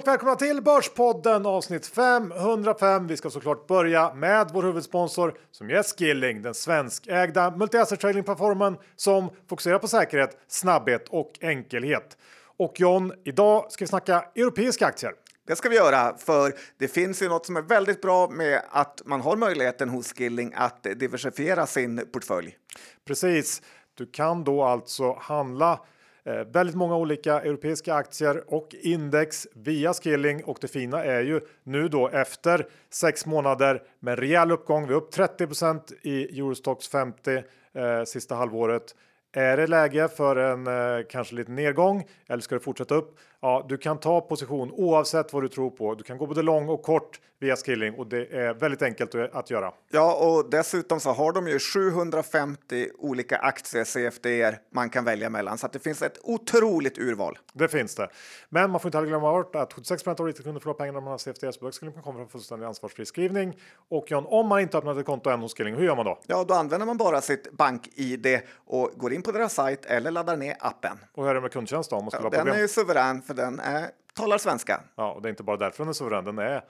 och välkomna till Börspodden avsnitt 505. Vi ska såklart börja med vår huvudsponsor som är Skilling, den svenskägda multi-asset trading-plattformen som fokuserar på säkerhet, snabbhet och enkelhet. Och John, idag ska vi snacka europeiska aktier. Det ska vi göra, för det finns ju något som är väldigt bra med att man har möjligheten hos Skilling att diversifiera sin portfölj. Precis, du kan då alltså handla Eh, väldigt många olika europeiska aktier och index via Skilling och det fina är ju nu då efter sex månader med rejäl uppgång. Vi är upp 30% i Eurostox 50 eh, sista halvåret. Är det läge för en eh, kanske lite nedgång eller ska det fortsätta upp? Ja, du kan ta position oavsett vad du tror på. Du kan gå både lång och kort via skilling och det är väldigt enkelt att göra. Ja, och dessutom så har de ju 750 olika aktier CFDR man kan välja mellan så att det finns ett otroligt urval. Det finns det. Men man får inte heller glömma bort att 76% av retailkunder förlorar pengar när man har CFDR så skilling kommer från fullständig ansvarsfri skrivning. Och John, om man inte öppnat ett konto än hos Skilling, hur gör man då? Ja, då använder man bara sitt bank-id och går in på deras sajt eller laddar ner appen. Och hur är det med kundtjänst då? Om man ja, den är suverän för den är, talar svenska. Ja, och det är inte bara därför den är suverän. Den är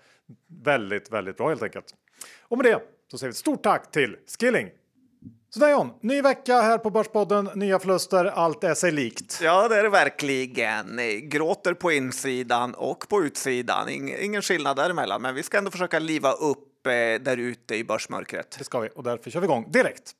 väldigt, väldigt bra helt enkelt. Och med det så säger vi ett stort tack till Skilling. Så där John, ny vecka här på Börspodden, nya förluster, allt är sig likt. Ja, det är det verkligen. Gråter på insidan och på utsidan. Ingen skillnad däremellan, men vi ska ändå försöka liva upp eh, där ute i börsmörkret. Det ska vi och därför kör vi igång direkt.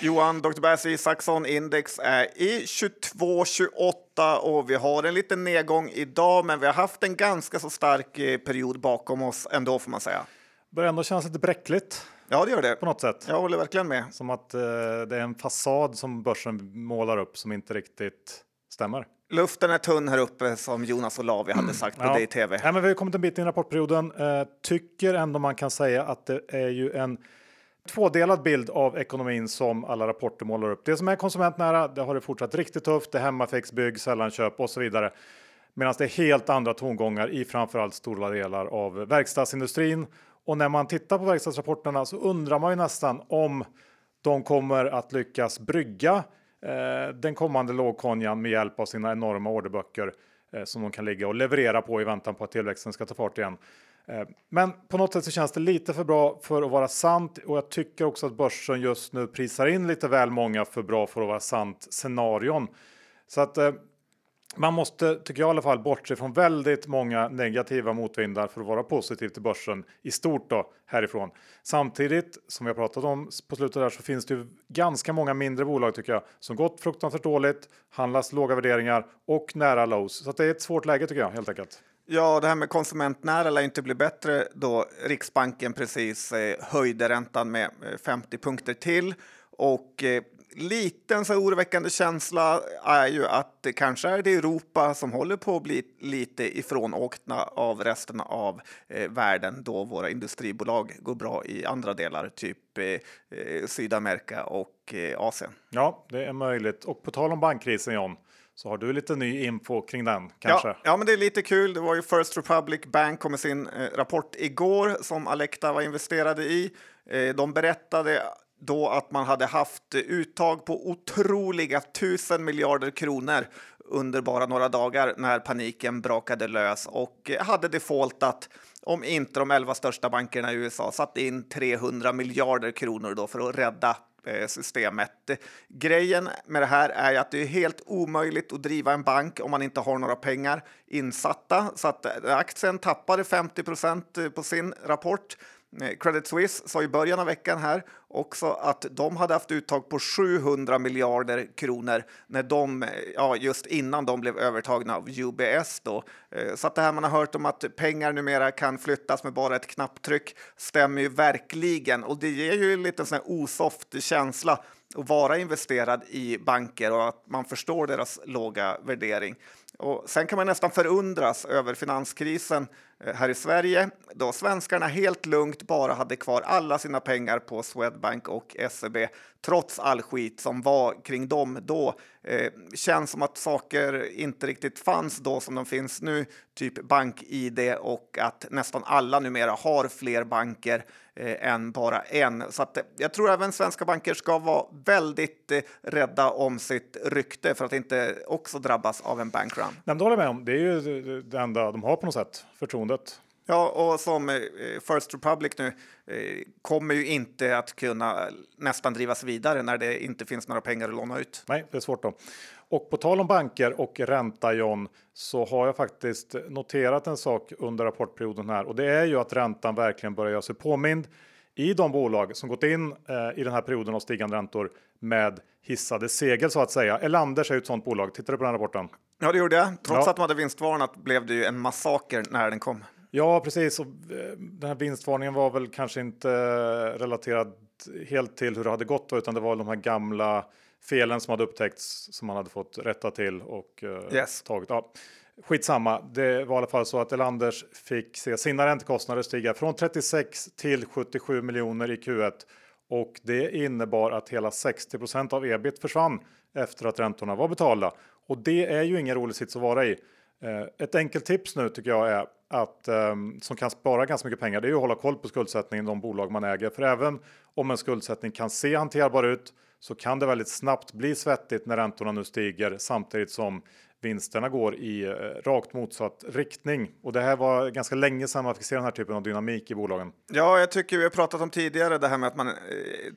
Johan, Dr. Bass Isaksson index är i 22,28 och vi har en liten nedgång idag, men vi har haft en ganska så stark eh, period bakom oss ändå får man säga. Börjar ändå kännas lite bräckligt. Ja, det gör det. På något sätt. Jag håller verkligen med. Som att eh, det är en fasad som börsen målar upp som inte riktigt stämmer. Luften är tunn här uppe som Jonas Olavi hade sagt på ja. dig TV. Ja, men vi har kommit en bit in i rapportperioden. Eh, tycker ändå man kan säga att det är ju en tvådelad bild av ekonomin som alla rapporter målar upp. Det som är konsumentnära, det har det fortsatt riktigt tufft. Det är hemmafix, bygg, sällanköp och så vidare. Medan det är helt andra tongångar i framförallt stora delar av verkstadsindustrin. Och när man tittar på verkstadsrapporterna så undrar man ju nästan om de kommer att lyckas brygga eh, den kommande lågkonjan med hjälp av sina enorma orderböcker eh, som de kan ligga och leverera på i väntan på att tillväxten ska ta fart igen. Eh, men på något sätt så känns det lite för bra för att vara sant och jag tycker också att börsen just nu prisar in lite väl många för bra för att vara sant scenarion. Så att eh, man måste, tycker jag i alla fall, bortse från väldigt många negativa motvindar för att vara positiv till börsen i stort då härifrån. Samtidigt som vi har pratat om på slutet där så finns det ju ganska många mindre bolag tycker jag som gått fruktansvärt dåligt, handlas låga värderingar och nära lows. Så det är ett svårt läge tycker jag helt enkelt. Ja, det här med konsumentnära lär inte bli bättre då Riksbanken precis eh, höjde räntan med eh, 50 punkter till. Och eh, liten så oroväckande känsla är ju att det kanske är det Europa som håller på att bli lite ifrånåkna av resten av eh, världen då våra industribolag går bra i andra delar, typ eh, eh Sydamerika och Asien. Ja, det är möjligt. Och på tal om bankkrisen John, så har du lite ny info kring den kanske? Ja, ja men det är lite kul. Det var ju First Republic Bank kom med sin eh, rapport igår som Alecta var investerade i. Eh, de berättade då att man hade haft uttag på otroliga tusen miljarder kronor under bara några dagar när paniken brakade lös och hade defaultat om inte de elva största bankerna i USA satt in 300 miljarder kronor då för att rädda Eh, Eh, systemet. Grejen med det här är att det är helt omöjligt att driva en bank om man inte har några pengar insatta. Så att eh, aktien tappade 50 procent eh, på sin rapport. Eh, Credit Suisse sa i början av veckan här också att de hade haft uttag på 700 miljarder kronor när de, eh, ja, just innan de blev övertagna av UBS. Då. Eh, så att det här man har hört om att pengar numera kan flyttas med bara ett knapptryck stämmer ju verkligen och det ger ju en lite sån här osoft känsla att vara investerad i banker och att man förstår deras låga värdering. Och sen kan man nästan förundras över finanskrisen Eh, här i Sverige då svenskarna helt lugnt bara hade kvar alla sina pengar på Swedbank och SEB trots all skit som var kring dem då. Eh, känns som att saker inte riktigt fanns då som de finns nu, typ bank-id och att nästan alla numera har fler banker eh, än bara en. Så att, eh, jag tror även svenska banker ska vara väldigt eh, rädda om sitt rykte för att inte också drabbas av en bankrun. Nej, det håller jag med om. Det är ju det enda de har på något sätt, förtroendet. Ja, och som eh, First Republic nu eh, kommer ju inte att kunna nästan drivas vidare när det inte finns några pengar att låna ut. Nej, det är svårt då. Och på tal om banker och ränta John, så har jag faktiskt noterat en sak under rapportperioden här och det är ju att räntan verkligen börjar göra sig påmind i de bolag som gått in eh, i den här perioden av stigande räntor med hissade segel så att säga. Elanders är ett sådant bolag. Tittar du på den rapporten? Ja, det gjorde jag. Trots Ja. att de hade vinstvarnat blev det ju en massaker när den kom. Ja, precis. Och eh, den här vinstvarningen var väl kanske inte eh, relaterad helt till hur det hade gått, utan det var de här gamla felen som hade upptäckts som man hade fått rätta till och eh, Yes. tagit. Ja, skitsamma. Det var i alla fall så att Elanders fick se sina räntekostnader stiga från 36 till 77 miljoner i Q1 och det innebar att hela 60% av ebit försvann efter att räntorna var betalda. Och det är ju ingen rolig sits att vara i. Eh, ett enkelt tips nu tycker jag är att ehm, som kan spara ganska mycket pengar. Det är att hålla koll på skuldsättningen i de bolag man äger. För även om en skuldsättning kan se hanterbar ut så kan det väldigt snabbt bli svettigt när räntorna nu stiger samtidigt som vinsterna går i eh, rakt motsatt riktning. Och det här var ganska länge sedan man fick se den här typen av dynamik i bolagen. Ja, jag tycker vi har pratat om tidigare det här med att man eh,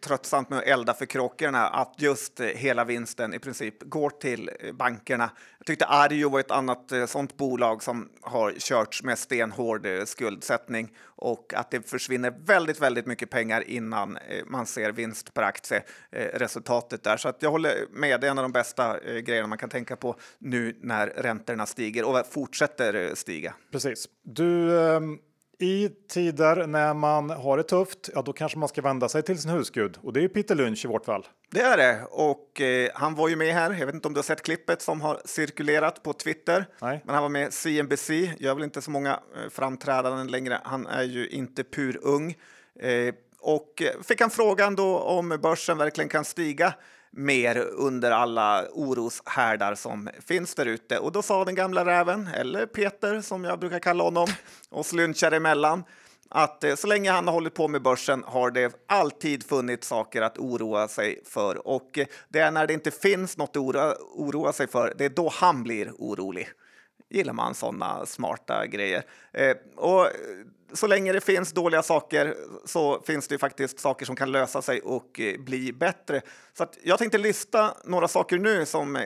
tröttsamt med att elda för kråkorna, att just eh, hela vinsten i princip går till bankerna. Jag tyckte Arjo var ett annat eh, sånt bolag som har körts med stenhård eh, skuldsättning och att det försvinner väldigt, väldigt mycket pengar innan eh, man ser vinst per aktie, resultatet där. Så att jag håller med, det är en av de bästa grejerna man kan tänka på nu när räntorna stiger och fortsätter stiga. Precis. Du, ehm, i tider när man har det tufft, ja då kanske man ska vända sig till sin husgud. Och det är ju Peter Lynch i vårt fall. Det är det. Och eh, han var ju med här. Jag vet inte om du har sett klippet som har cirkulerat på Twitter. Nej. Men han var med CNBC. Gör väl inte så många eh, framträdanden längre. Han är ju inte purung. Eh, och eh, fick han frågan då om börsen verkligen kan stiga mer under alla oroshärdar som finns där ute. Och då sa den gamla räven, eller Peter som jag brukar kalla honom, och slunchar emellan att eh, så länge han har hållit på med börsen har det alltid funnits saker att oroa sig för. Och eh, det är när det inte finns något att oroa, oroa sig för, det är då han blir orolig. Gillar man sådana smarta grejer. Eh, och eh, så länge det finns dåliga saker så finns det faktiskt saker som kan lösa sig och eh, bli bättre. Så jag tänkte lista några saker nu som eh,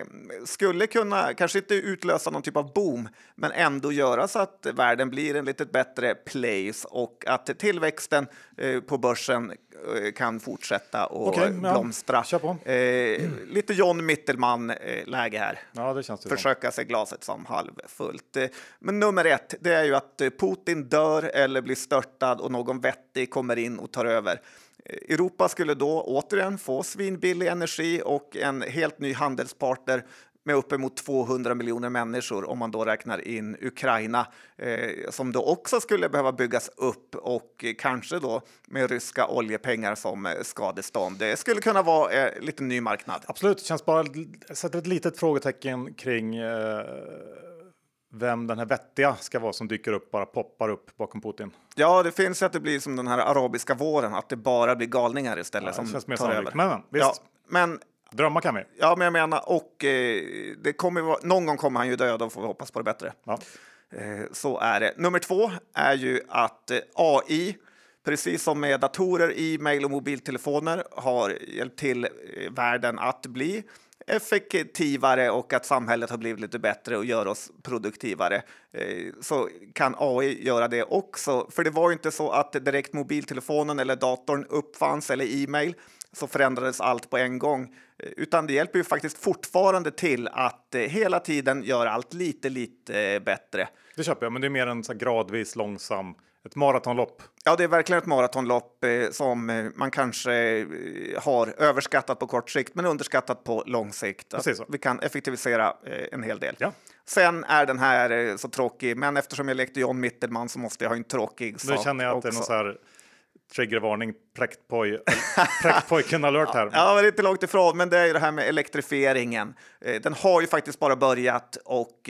skulle kunna, kanske inte utlösa någon typ av boom, men ändå göra så att världen blir en lite bättre place och att tillväxten eh, på börsen kan fortsätta och ja. blomstra. På. Eh, lite John Mittelman-läge här Ja, det känns det som. försöka se glaset som halvfullt. Men nummer ett, det är ju att Putin dör eller blir störtad och någon vettig kommer in och tar över. Europa skulle då återigen få svinbillig energi och en helt ny handelspartner med uppemot 200 miljoner människor om man då räknar in Ukraina eh, som då också skulle behöva byggas upp och eh, kanske då med ryska oljepengar som eh, skadestånd. Det skulle kunna vara eh, lite ny marknad. Absolut, det känns bara sätter ett litet frågetecken kring eh, vem den här vettiga ska vara som dyker upp, bara poppar upp bakom Putin. Ja, det finns att det blir som den här arabiska våren, att det bara blir galningar istället Ja, som känns mer tar över. Men, visst, Ja, men, drömmar kan vi. ja, men jag menar, och eh, det kommer någon gång kommer han ju dö, då får vi hoppas på det bättre. Ja. Eh, så är det. Nummer två är ju att eh, AI, precis som med datorer, e-mail och mobiltelefoner, har hjälpt till eh, världen att bli effektivare och att samhället har blivit lite bättre och gör oss produktivare. Eh, så kan AI göra det också. För det var ju inte så att direkt mobiltelefonen eller datorn uppfanns eller e-mail så förändrades allt på en gång, eh, utan det hjälper ju faktiskt fortfarande till att eh, hela tiden göra allt lite, lite bättre. Det köper jag, men det är mer en så gradvis långsam ett maratonlopp. Ja, det är verkligen ett maratonlopp eh, som eh, man kanske eh, har överskattat på kort sikt, men underskattat på lång sikt. Vi kan effektivisera eh, en hel del. Ja. Sen är den här eh, så tråkig, men eftersom jag lekte John Mittelman så måste jag ha en tråkig Nu sak känner jag att det är också. någon så här triggervarning, präktpoj, präktpojken-alert här. Ja, men det är inte långt ifrån, men det är ju det här med elektrifieringen. Den har ju faktiskt bara börjat och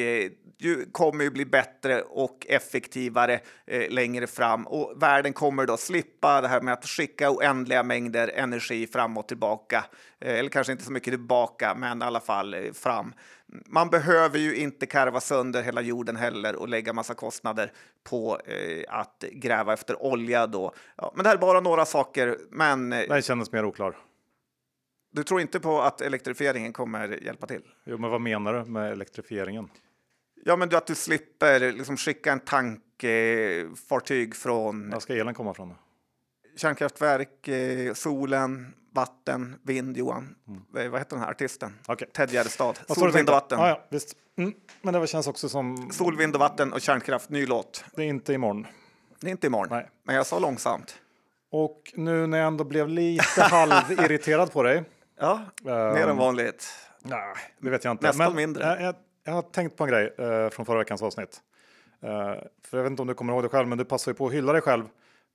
ju kommer ju bli bättre och effektivare eh, längre fram och världen kommer då slippa det här med att skicka oändliga mängder energi fram och tillbaka. Eh, Eller kanske inte så mycket tillbaka, men i alla fall eh, fram. Man behöver ju inte karva sönder hela jorden heller och lägga massa kostnader på eh, att gräva efter olja då. Ja, men det här är bara några saker, men eh, Den kändes mer oklar. du tror inte på att elektrifieringen kommer hjälpa till? Jo, men vad menar du med elektrifieringen? Ja, men du, att du slipper liksom skicka en tankfartyg eh, fartyg från Var ska elen komma ifrån? kärnkraftverk, eh, solen, vatten, vind, Johan. Eh, vad heter den här artisten? Okej. Ted Gärdestad. Sol, vind och vatten. Ja, ja, visst. Mm. Men det känns också som... Sol, vind och vatten och kärnkraft, ny låt. Det är inte imorgon. Det är inte imorgon, Nej. men jag sa långsamt. Och nu när jag ändå blev lite halvirriterad på dig. Ja, mer än vanligt. Nej, det vet jag inte. Nästan mindre. Jag, jag, har tänkt på en grej eh, från förra veckans avsnitt. Eh, för jag vet inte om du kommer ihåg det själv, men du passar ju på att hylla dig själv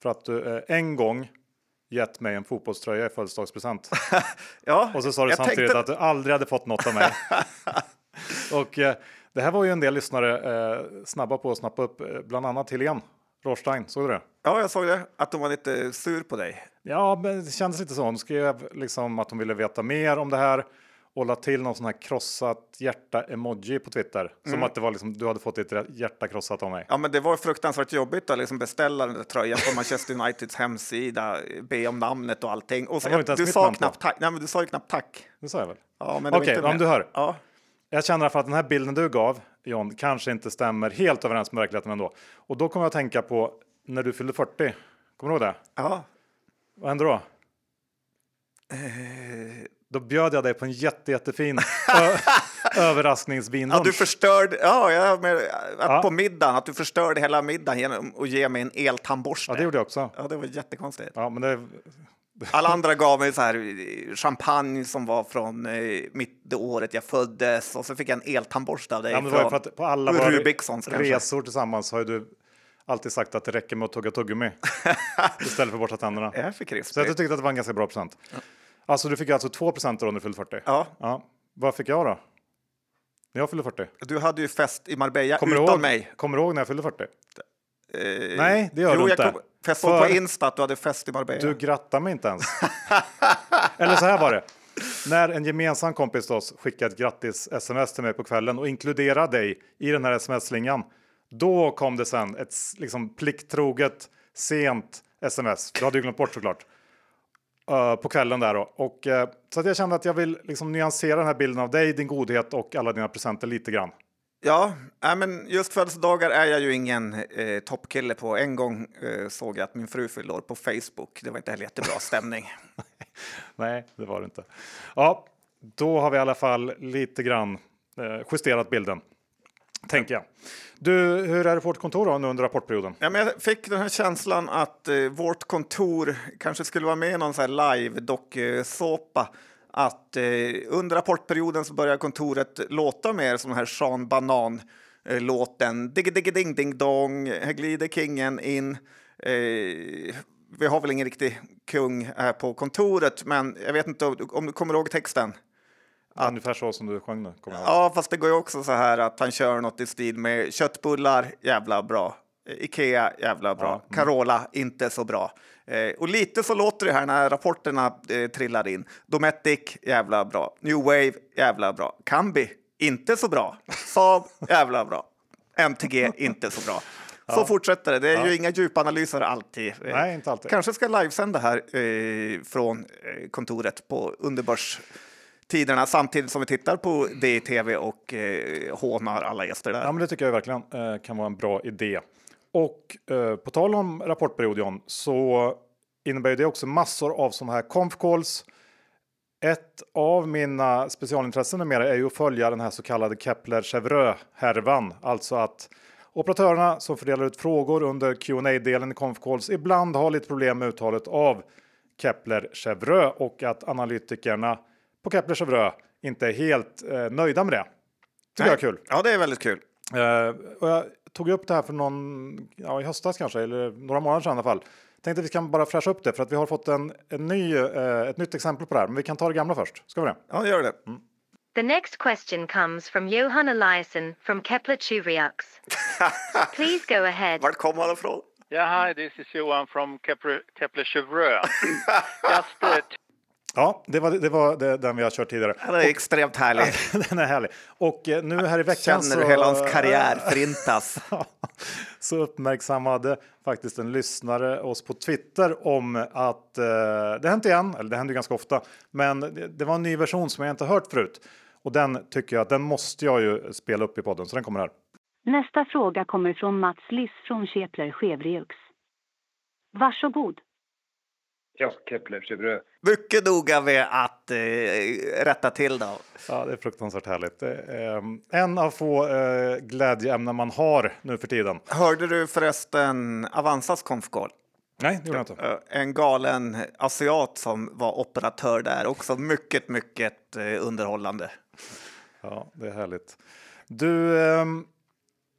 för att du eh, en gång gett mig en fotbollströja i födelsedagspresent. Ja, Och så sa du samtidigt tänkte- att du aldrig hade fått något av mig. och eh, det här var ju en del lyssnare eh, snabba på att snappa upp, eh, bland annat Helene Rothstein. Såg du det? Ja, jag såg det. Att de var lite sur på dig. Ja, men det kändes lite så. Hon skrev liksom att hon ville veta mer om det här och la till någon sån här krossat hjärta-emoji på Twitter. Som att det var liksom, du hade fått ditt hjärta krossat av mig. Ja, men det var fruktansvärt jobbigt att liksom beställa den där tröjan på Manchester Uniteds hemsida, be om namnet och allting. Och så, du sa knappt tack. Nej, men du sa ju knappt tack. Det sa jag väl? Ja, men Okej, inte om du hör. Ja, Jag känner att den här bilden du gav, John, kanske inte stämmer helt överens med verkligheten ändå. Och då kommer jag att tänka på när du fyllde 40. Kommer du ihåg det? ja. Vad hände då? Eh, Då bjöd jag dig på en jätte, jättefin överraskningsvinlunch. ja, du förstörde, ja, ja, men, att Ja. på middagen, att du förstörde hela middagen genom att ge mig en eltandborste. Ja, det gjorde jag också. Ja, det var jättekonstigt. Ja, men det, Alla andra gav mig så här eh, champagne som var från eh, mitt, det året jag föddes och så fick jag en eltandborste av dig ja, men från att på alla våra resor tillsammans har du alltid sagt att det räcker med att tugga tuggummi istället för att borsta tänderna. Jag är för Så jag tyckte att det var en ganska bra present. Alltså, du fick alltså två presenter då när du fyllde 40. Ja, Ja. Vad fick jag då? När jag fyllde 40? du hade ju fest i Marbella Kommer utan ihåg, mig. Kommer du ihåg när jag fyllde 40? Eh, Nej, det gör jo, du inte. jag såg på Insta att du hade fest i Marbella. Du grattade mig inte ens. Eller så här var det. När en gemensam kompis till oss skickade ett grattis-sms till mig på kvällen och inkluderade dig i den här sms-slingan. Då kom det sen ett liksom plikttroget, sent sms. Du hade ju glömt bort såklart. Uh, på kvällen där då. Och, eh, så att jag kände att jag vill liksom nyansera den här bilden av dig, din godhet och alla dina presenter lite grann. Ja, nej, men just födelsedagar är jag ju ingen eh, toppkille på. En gång eh, såg jag att min fru fyllde år på Facebook. Det var inte heller jättebra stämning. Nej, det var det inte. Ja, då har vi i alla fall lite grann eh, justerat bilden. Tänker jag. Du, hur är det på vårt kontor då, nu under rapportperioden? Ja, men jag fick den här känslan att eh, vårt kontor kanske skulle vara med i någon live dokusåpa. Att eh, under rapportperioden så börjar kontoret låta mer som den här Sean Banan låten. Digge digge ding ding dong, här glider kingen in. Eh, vi har väl ingen riktig kung här på kontoret, men jag vet inte om, om du kommer ihåg texten? Ungefär så som du sjöng nu. Ja, fast det går ju också så här att han kör något i stil med köttbullar, jävla bra. Ikea, jävla bra. Ja, mm. Carola, inte så bra. Eh, och lite så låter det här när rapporterna eh, trillar in. Dometic, jävla bra. New Wave, jävla bra. Kambi, inte så bra. Saab, jävla bra. MTG, inte så bra. Så fortsätter det. Det är ju inga djupanalyser alltid. Eh, Nej, inte alltid. Kanske ska livesända här eh, från eh, kontoret på tiderna samtidigt som vi tittar på det i tv och eh, hånar alla gäster där. Ja, men det tycker jag verkligen eh, kan vara en bra idé. Och eh, på tal om rapportperiod John, så innebär ju det också massor av sådana här conf calls. Ett av mina specialintressen numera är ju att följa den här så kallade Kepler-Chevreux-härvan, alltså att Operatörerna som fördelar ut frågor under qa delen i conf calls ibland har lite problem med uttalet av Kepler Chevreux och att analytikerna på Kepler Chevreux inte är helt eh, nöjda med det. Tycker jag är kul. Ja, det är väldigt kul. Eh, och jag tog upp det här för någon, ja, i höstas kanske, eller några månader sedan i alla fall. Tänkte att vi kan bara fräscha upp det för att vi har fått en, en ny, eh, ett nytt exempel på det här. Men vi kan ta det gamla först. Ska vi det? Ja, gör det. Mm. The next question comes from Johan Eliasson from Kepler Chevreux. Please go ahead. Vart kom han ifrån? Yeah, hi, this is Johan from Kepler, Kepler Chevreux. Just uh, Ja, det var, det var det, den vi har kört tidigare. Han är extremt härlig. den är härlig. Och eh, nu här i veckan Känner så, du hela hans karriär förintas? så uppmärksammade faktiskt en lyssnare oss på Twitter om att eh, det hänt igen, eller det händer ju ganska ofta, men det, det var en ny version som jag inte hört förut. Och den tycker jag att den måste jag ju spela upp i podden, så den kommer här. Nästa fråga kommer från Mats Liss från Kepler Chevreux. Varsågod. Ja, Kepler Chevreux. Mycket noga med att eh, rätta till då. Ja, det är fruktansvärt härligt. Eh, en av få eh, glädjeämnen man har nu för tiden. Hörde du förresten Avanzas konfkål? Nej, det gjorde jag inte. Eh, En galen asiat som var operatör där. Också mycket, mycket eh, underhållande. Ja, det är härligt. Du, ehm,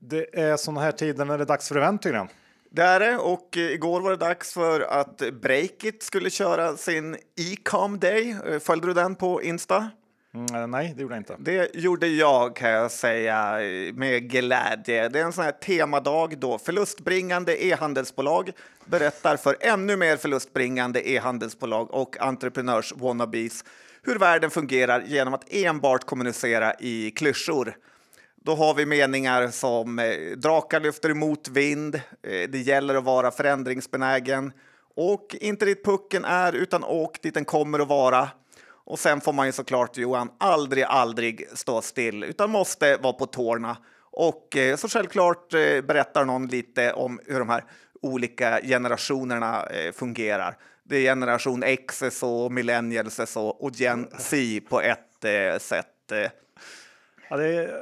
det är såna här tider när det är dags för event tydligen. Det är det och eh, igår var det dags för att Breakit skulle köra sin e-com day. Eh, Följde du den på Insta? Mm, eh, nej, det gjorde jag inte. Det gjorde jag kan jag säga med glädje. Det är en sån här temadag då förlustbringande e-handelsbolag berättar för ännu mer förlustbringande e-handelsbolag och entreprenörs-wannabes hur världen fungerar genom att enbart kommunicera i klyschor. Då har vi meningar som eh, drakar lyfter emot vind, eh, det gäller att vara förändringsbenägen och inte dit pucken är utan åk dit den kommer att vara. Och sen får man ju såklart Johan aldrig, aldrig stå still utan måste vara på tårna. Och eh, så självklart eh, berättar någon lite om hur de här olika generationerna eh, fungerar. Det är generation X är så, millennials är så och Gen Z på ett eh, sätt. Eh. Ja, det är,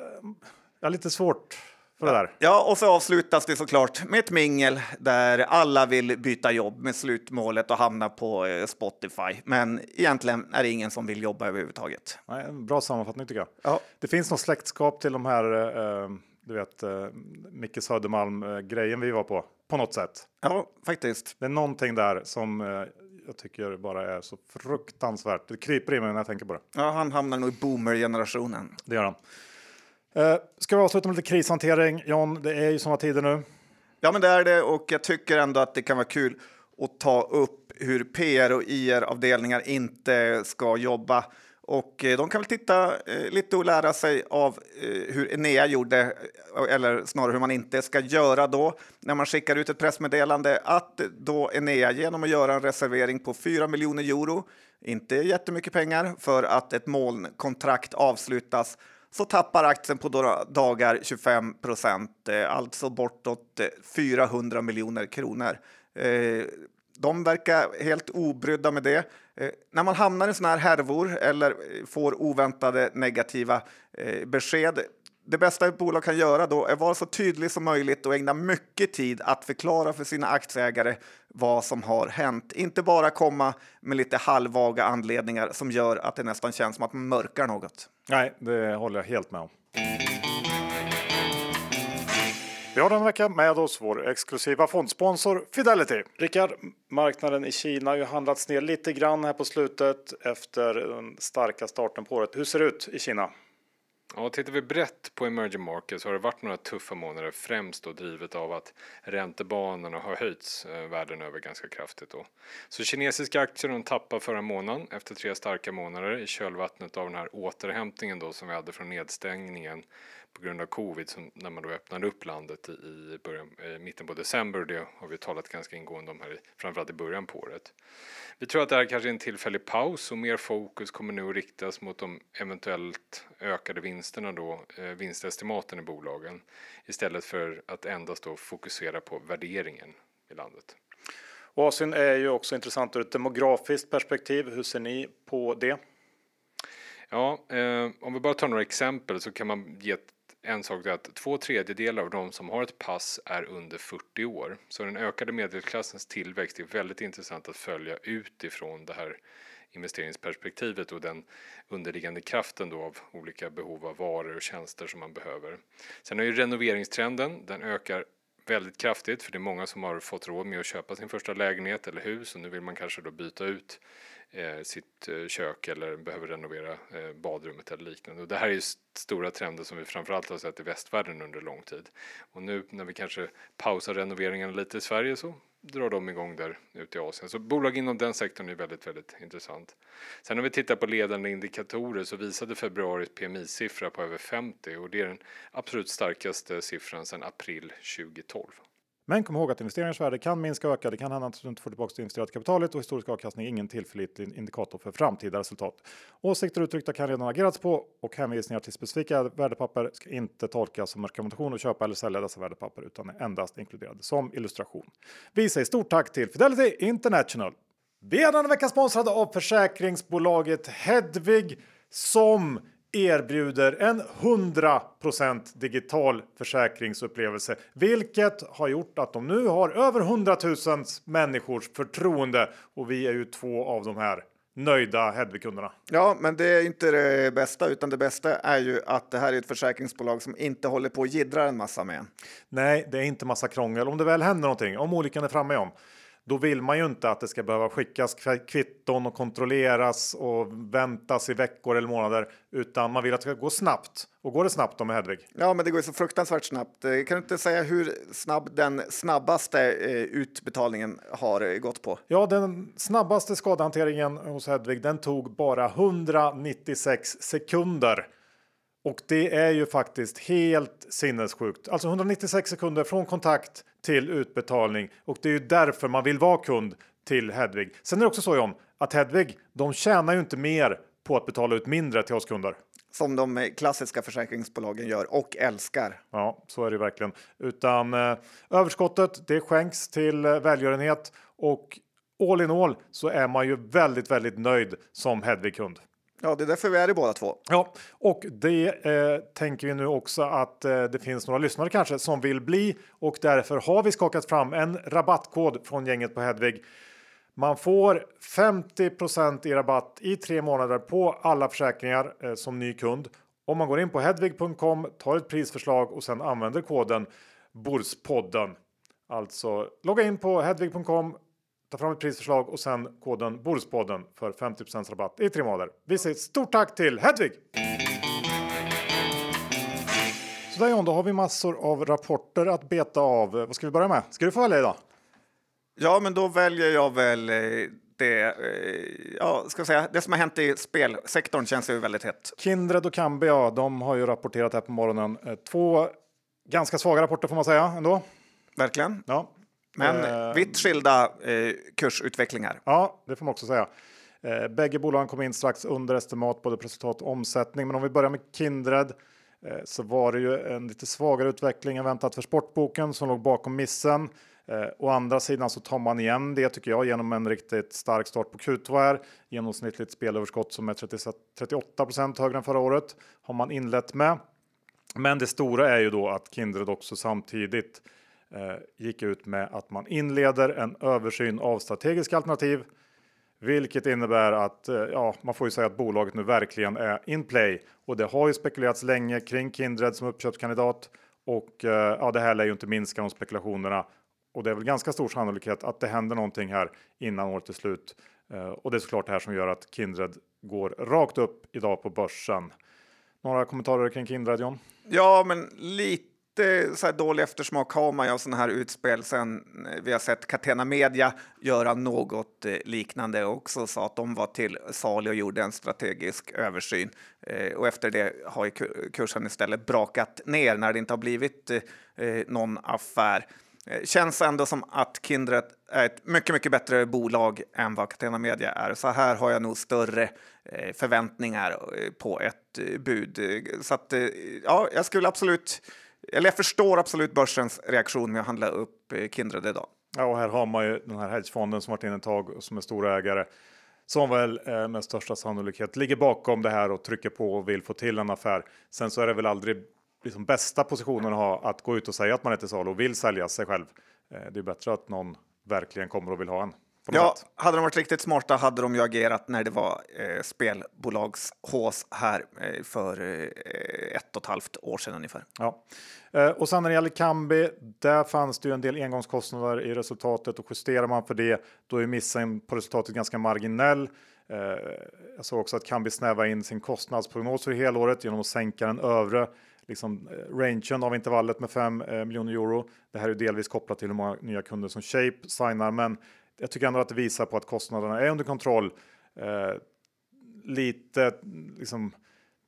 jag har lite svårt för det där. Ja, och så avslutas det såklart med ett mingel där alla vill byta jobb med slutmålet att hamna på eh, Spotify. Men egentligen är det ingen som vill jobba överhuvudtaget. Nej, en bra sammanfattning tycker jag. Ja. Det finns något släktskap till de här, eh, du vet, eh, Micke Södermalm-grejen vi var på, på något sätt. Ja, faktiskt. Det är någonting där som eh, jag tycker bara är så fruktansvärt. Det kryper i mig när jag tänker på det. Ja, han hamnar nog i boomer-generationen. Det gör han. Eh, ska vi avsluta med lite krishantering? John, det är ju såna tider nu. Ja, men det är det och jag tycker ändå att det kan vara kul att ta upp hur PR och IR-avdelningar inte ska jobba. Och eh, de kan väl titta eh, lite och lära sig av eh, hur Enea gjorde, eh, eller snarare hur man inte ska göra då när man skickar ut ett pressmeddelande att då Enea genom att göra en reservering på 4 miljoner euro, inte jättemycket pengar, för att ett molnkontrakt avslutas så tappar aktien på några dagar 25 procent, eh, alltså bortåt eh, 400 miljoner kronor. Eh, de verkar helt obrydda med det. När man hamnar i såna här härvor eller får oväntade negativa besked det bästa ett bolag kan göra då är att vara så tydlig som möjligt och ägna mycket tid att förklara för sina aktieägare vad som har hänt. Inte bara komma med lite halvvaga anledningar som gör att det nästan känns som att man mörkar något. Nej, det håller jag helt med om. Vi har den vecka med oss vår exklusiva fondsponsor Fidelity. Rickard, marknaden i Kina har ju handlats ner lite grann här på slutet efter den starka starten på året. Hur ser det ut i Kina? Ja, tittar vi brett på emerging markets så har det varit några tuffa månader främst då drivet av att räntebanorna har höjts eh, världen över ganska kraftigt. Då. Så kinesiska aktier de tappade förra månaden efter tre starka månader i kölvattnet av den här återhämtningen då som vi hade från nedstängningen på grund av covid som, när man då öppnade upp landet i, i början, eh, mitten på december och det har vi talat ganska ingående om här i, framförallt i början på året. Vi tror att det här kanske är en tillfällig paus och mer fokus kommer nu att riktas mot de eventuellt ökade vinsterna då, eh, vinstestimaten i bolagen istället för att endast då fokusera på värderingen i landet. Och Asien är ju också intressant ur ett demografiskt perspektiv. Hur ser ni på det? Ja, eh, om vi bara tar några exempel så kan man ge en sak är att två tredjedelar av de som har ett pass är under 40 år. Så den ökade medelklassens tillväxt är väldigt intressant att följa utifrån det här investeringsperspektivet och den underliggande kraften då av olika behov av varor och tjänster som man behöver. Sen har ju renoveringstrenden, den ökar väldigt kraftigt för det är många som har fått råd med att köpa sin första lägenhet eller hus och nu vill man kanske då byta ut eh, sitt eh, kök eller behöver renovera eh, badrummet eller liknande. Och det här är ju stora trender som vi framförallt har sett i västvärlden under lång tid. Och nu när vi kanske pausar renoveringen lite i Sverige så drar de igång där ute i Asien. Så bolag inom den sektorn är väldigt, väldigt intressant. Sen om vi tittar på ledande indikatorer så visade februaris PMI-siffra på över 50 och det är den absolut starkaste siffran sedan april 2012. Men kom ihåg att investeringars värde kan minska och öka. Det kan hända att du inte får tillbaka det investerade kapitalet och historisk avkastning är ingen tillförlitlig indikator för framtida resultat. Åsikter uttryckta kan redan agerats på och hänvisningar till specifika värdepapper ska inte tolkas som rekommendation att köpa eller sälja dessa värdepapper utan är endast inkluderade som illustration. Vi säger stort tack till Fidelity International. Vi är denna vecka sponsrade av försäkringsbolaget Hedvig som erbjuder en 100% digital försäkringsupplevelse, vilket har gjort att de nu har över 100 000 människors förtroende och vi är ju två av de här nöjda Hedvig-kunderna. Ja, men det är inte det bästa, utan det bästa är ju att det här är ett försäkringsbolag som inte håller på och jiddrar en massa med. Nej, det är inte massa krångel. Om det väl händer någonting, om olyckan är framme om, då vill man ju inte att det ska behöva skickas kvitton och kontrolleras och väntas i veckor eller månader, utan man vill att det ska gå snabbt. Och går det snabbt då med Hedvig? Ja, men det går ju så fruktansvärt snabbt. Eh, Kan du inte säga hur snabb den snabbaste eh, utbetalningen har eh, gått på? Ja, den snabbaste skadehanteringen hos Hedvig, den tog bara 196 sekunder. Och det är ju faktiskt helt sinnessjukt. Alltså 196 sekunder från kontakt till utbetalning och det är ju därför man vill vara kund till Hedvig. Sen är det också så John att Hedvig, de tjänar ju inte mer på att betala ut mindre till oss kunder. Som de eh, klassiska försäkringsbolagen gör och älskar. Ja, så är det verkligen. Utan eh, överskottet, det skänks till eh, välgörenhet och all in all så är man ju väldigt, väldigt nöjd som Hedvig-kund. Ja, det är därför vi är i båda två. Ja, och det eh, tänker vi nu också att eh, det finns några lyssnare kanske som vill bli och därför har vi skakat fram en rabattkod från gänget på Hedvig. Man får 50 i rabatt i tre månader på alla försäkringar eh, som ny kund. Om man går in på hedvig.com, tar ett prisförslag och sen använder koden Borspodden. Alltså logga in på hedvig.com, ta fram ett prisförslag och sen koden Borspodden för 50 rabatt i tre månader. Vi säger stort tack till Hedvig! Så där John, då har vi massor av rapporter att beta av. Vad ska vi börja med? Ska du få välja idag? Ja, men då väljer jag väl eh, det, eh, ja, ska säga, det som har hänt i spelsektorn känns ju väldigt hett. Kindred och Cambia, de har ju rapporterat här på morgonen. Eh, Två ganska svaga rapporter får man säga ändå. Verkligen. Ja, Men Eh, vitt skilda eh, kursutvecklingar. Ja, det får man också säga. Eh, bägge bolagen kom in strax under estimat både resultat och omsättning. Men om vi börjar med Kindred eh, så var det ju en lite svagare utveckling än väntat för sportboken som låg bakom missen. Eh, å andra sidan så tar man igen det tycker jag genom en riktigt stark start på Q2 här. Genomsnittligt spelöverskott som är 30, 38 högre än förra året har man inlett med. Men det stora är ju då att Kindred också samtidigt Eh, gick ut med att man inleder en översyn av strategiska alternativ. Vilket innebär att eh, ja, man får ju säga att bolaget nu verkligen är in play. Och det har ju spekulerats länge kring Kindred som uppköpskandidat. Och eh, ja, det här lär ju inte minska de spekulationerna. Och det är väl ganska stor sannolikhet att det händer någonting här innan året är slut. Och det är såklart det här som gör att Kindred går rakt upp idag på börsen. Några kommentarer kring Kindred John? Ja, men lite så här dålig eftersmak har man ju av sådana här utspel sen eh, vi har sett Catena Media göra något eh, liknande och också sa att de var till salu och gjorde en strategisk översyn. Eh, och efter det har ju kursen istället brakat ner när det inte har blivit någon affär. Känns ändå som att Kindred är ett mycket, mycket bättre bolag än vad Catena Media är. Så här har jag nog större förväntningar på ett bud. Så att, ja, jag skulle absolut, eller jag förstår absolut börsens reaktion med att handla upp eh, Kindred idag. Ja, och här har man ju den här hedgefonden som varit inne ett tag och som är storägare. Som väl eh, med största sannolikhet ligger bakom det här och trycker på och vill få till en affär. Sen så är det väl aldrig liksom bästa positionen att ha att gå ut och säga att man är till salu och vill sälja sig själv. Eh, det är bättre att någon verkligen kommer och vill ha en. Ja, sätt. hade de varit riktigt smarta hade de ju agerat när det var eh, spelbolagshås här eh, för eh, ett och ett halvt år sedan ungefär. Ja. Eh, Och sen när det gäller Kambi, där fanns det ju en del engångskostnader i resultatet och justerar man för det, då är missen på resultatet ganska marginell. Eh, Jag såg också att Kambi snävar in sin kostnadsprognos för helåret genom att sänka den övre liksom, eh, rangen av intervallet med 5 miljoner euro. Det här är delvis kopplat till hur många nya kunder som Shape signar, men jag tycker ändå att det visar på att kostnaderna är under kontroll. Eh, lite liksom,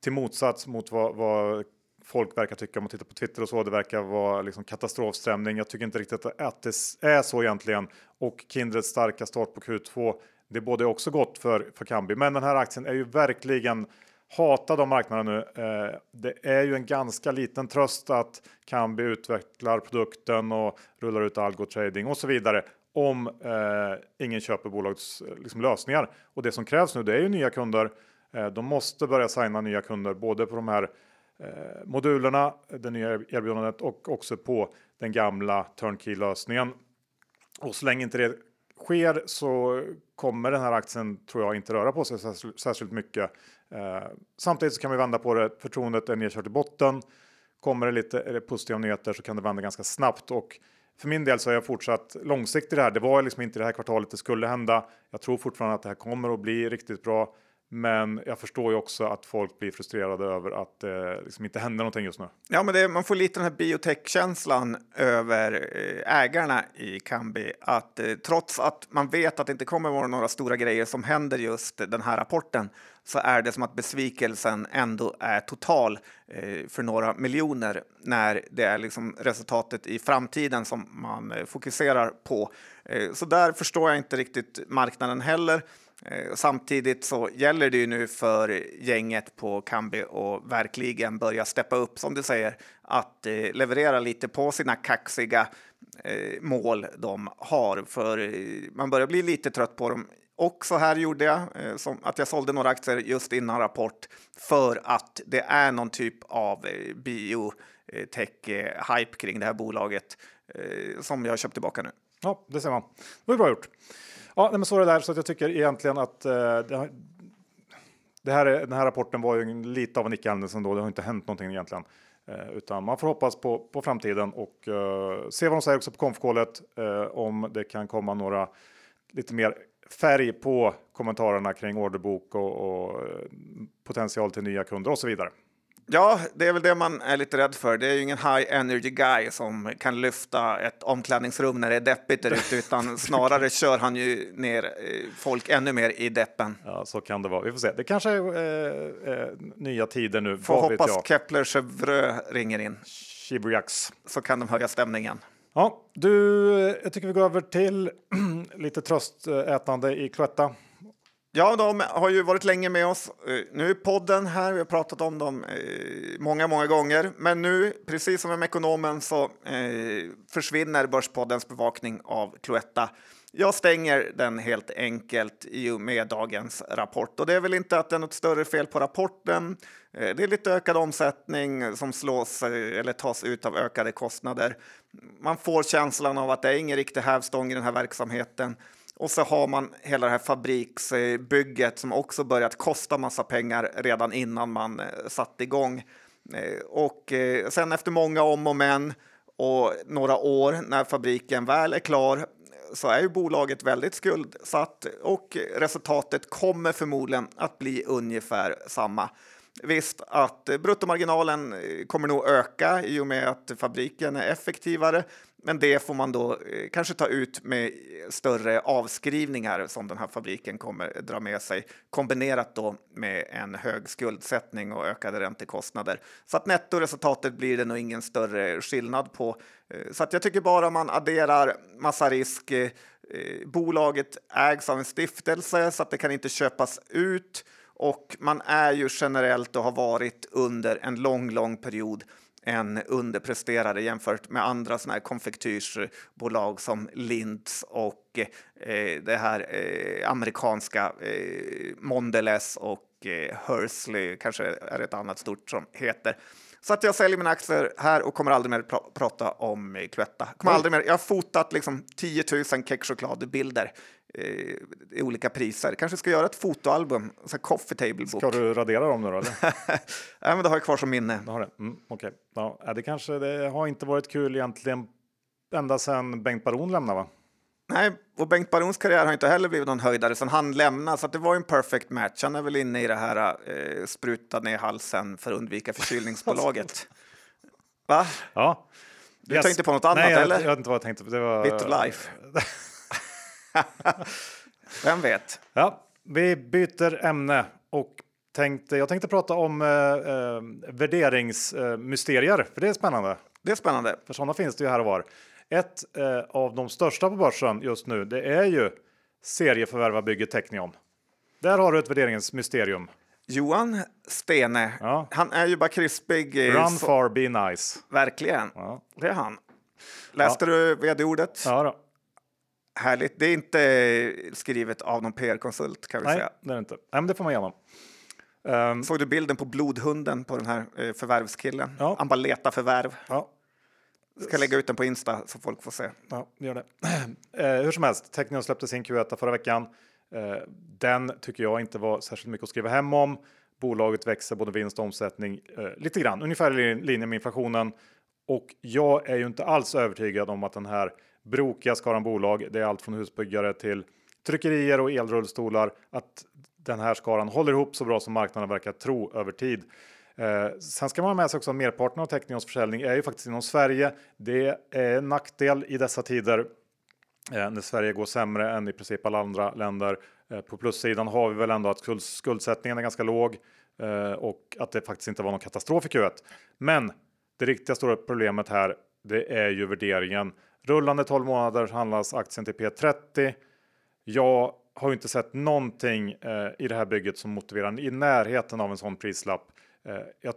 till motsats mot vad, vad folk verkar tycka om man tittar på Twitter och så. Det verkar vara liksom katastrofstämning. Jag tycker inte riktigt att det är så egentligen. Och Kindreds starka start på Q2. Det borde också gott för, för Kambi, men den här aktien är ju verkligen hatad av marknaden nu. Eh, det är ju en ganska liten tröst att Kambi utvecklar produkten och rullar ut AlgoTrading och så vidare om eh, ingen köper bolagets eh, liksom, lösningar. Och det som krävs nu det är ju nya kunder. Eh, de måste börja signa nya kunder både på de här eh, modulerna, det nya erbjudandet och också på den gamla turnkey lösningen. Och så länge inte det sker så kommer den här aktien tror jag inte röra på sig särskilt- särskilt mycket. Eh, samtidigt så kan vi vända på det. Förtroendet är nedkört i botten. Kommer det lite är det positiva nyheter så kan det vända ganska snabbt och för min del så är jag fortsatt långsiktig i det här. Det var liksom inte det här kvartalet det skulle hända. Jag tror fortfarande att det här kommer att bli riktigt bra. Men jag förstår ju också att folk blir frustrerade över att det liksom inte händer någonting just nu. Ja, men det, man får lite den här biotech-känslan över eh, ägarna i Kambi. Att eh, trots att man vet att det inte kommer vara några stora grejer som händer just den här rapporten så är det som att besvikelsen ändå är total eh, för några miljoner när det är liksom resultatet i framtiden som man eh, fokuserar på. Eh, så där förstår jag inte riktigt marknaden heller. Eh, samtidigt så gäller det ju nu för gänget på Kambi och verkligen börja steppa upp, som du säger, att eh, leverera lite på sina kaxiga eh, mål de har. För man börjar bli lite trött på dem. Och så här gjorde jag, eh, som att jag sålde några aktier just innan rapport för att det är någon typ av eh, biotech-hype eh, kring det här bolaget som jag har köpt tillbaka nu. Ja, det ser man. Det var bra gjort. Ja, men så är det där så att jag tycker egentligen att eh, det, här den här rapporten var ju lite av en icke-händelse ändå. Det har inte hänt någonting egentligen, eh, utan man får hoppas på, på framtiden och eh, se vad de säger också på konfkålet eh, om det kan komma några lite mer färg på kommentarerna kring orderbok och, och eh, potential till nya kunder och så vidare. Ja, det är väl det man är lite rädd för. Det är ju ingen high energy guy som kan lyfta ett omklädningsrum när det är deppigt där ute, utan snarare kör han ju ner eh, folk ännu mer i deppen. Ja, så kan det vara. Vi får se. Det kanske är eh, eh, nya tider nu. Får hoppas. Kepler Chevreux ringer in, Chibriax. så kan de höja stämningen. Ja, du, jag tycker vi går över till lite tröstätande i Cloetta. Ja, de har ju varit länge med oss. Eh, nu är podden här, vi har pratat om dem eh, många, många gånger. Men nu, precis som med Mekonomen, så eh, försvinner Börspoddens bevakning av Cloetta. Jag stänger den helt enkelt i och med dagens rapport. Och det är väl inte att det är något större fel på rapporten. Eh, det är lite ökad omsättning som slås eh, eller tas ut av ökade kostnader. Man får känslan av att det är ingen riktig hävstång i den här verksamheten. Och så har man hela det här fabriksbygget som också börjat kosta massa pengar redan innan man eh, satte igång. Och sen efter många om och men och några år när fabriken väl är klar så är ju bolaget väldigt skuldsatt och resultatet kommer förmodligen att bli ungefär samma. Visst att bruttomarginalen kommer nog öka i och med att fabriken är effektivare, men det får man då eh, kanske ta ut med större avskrivningar som den här fabriken kommer dra med sig, kombinerat då med en hög skuldsättning och ökade räntekostnader. Så att nettoresultatet blir det nog ingen större skillnad på. Eh, Så att jag tycker bara man adderar massa risk. eh, eh Bolaget ägs av en stiftelse så att det kan inte köpas ut och man är ju generellt och har varit under en lång, lång period en underpresterare jämfört med andra såna här konfektyrsbolag som Lindt och eh, det här eh, amerikanska eh, Mondelez och eh, Hersley kanske är ett annat stort som heter. Så att jag säljer mina aktier här och kommer aldrig mer pra prata om eh, Cloetta. Kommer aldrig mer. Jag har fotat liksom 10 000 kexchokladbilder eh, olika priser. Kanske ska göra ett fotoalbum, så här coffee table book. Ska du radera dem nu då? Eller? Nej, men det har jag kvar som minne. Det har det? Mm, Okej. Ja, det kanske det har inte varit kul egentligen ända sedan Bengt Baron lämnade va? Nej, och Bengt Barons karriär har inte heller blivit någon höjdare sedan han lämnade, så att det var en perfect match. Han är väl inne i det här eh, spruta ner halsen för att undvika förkylningsbolaget. Va? Ja. Du tänkte på något annat, Nej, jag, eller? Jag vet inte vad jag tänkte på. Det var... Bitter life. Vem vet? Ja, vi byter ämne och tänkte, jag tänkte prata om eh, eh, värderingsmysterier, för det är spännande. Det är spännande. För sådana finns det ju här och var. Ett eh, av de största på börsen just nu, det är ju serieförvärvarbygget Technion. Där har du ett värderingsmysterium. Johan Stene, Ja. han är ju bara krispig. eh, Run far, be nice. Verkligen. Ja, Det är han. Läste du vd-ordet? ja då. Härligt. Det är inte skrivet av någon PR-konsult kan vi Nej, säga. det är det inte. Nej, men det får man igenom. Ehm, Såg du bilden på blodhunden på den här eh, förvärvskillen? Ja. Han bara letar förvärv. ja, Ska lägga ut den på Insta så folk får se. Ja, gör det. Eh, hur som helst, Technion släppte sin Q1 förra veckan. Eh, den tycker jag inte var särskilt mycket att skriva hem om. Bolaget växer både vinst och omsättning eh, lite grann, ungefär i linje med inflationen. Och jag är ju inte alls övertygad om att den här brokiga skaran bolag, det är allt från husbyggare till tryckerier och elrullstolar, att den här skaran håller ihop så bra som marknaden verkar tro över tid. Eh, sen ska man ha med sig också att merparten av Technions försäljning är ju faktiskt inom Sverige. Det är en nackdel i dessa tider eh, när Sverige går sämre än i princip alla andra länder. Eh, på plussidan har vi väl ändå att skuld, skuldsättningen är ganska låg eh, och att det faktiskt inte var någon katastrof i Q1. Men det riktiga stora problemet här, det är ju värderingen. Rullande 12 månader handlas aktien till P30. Jag har inte sett någonting eh, i det här bygget som motiverar i närheten av en sån prislapp. Eh, jag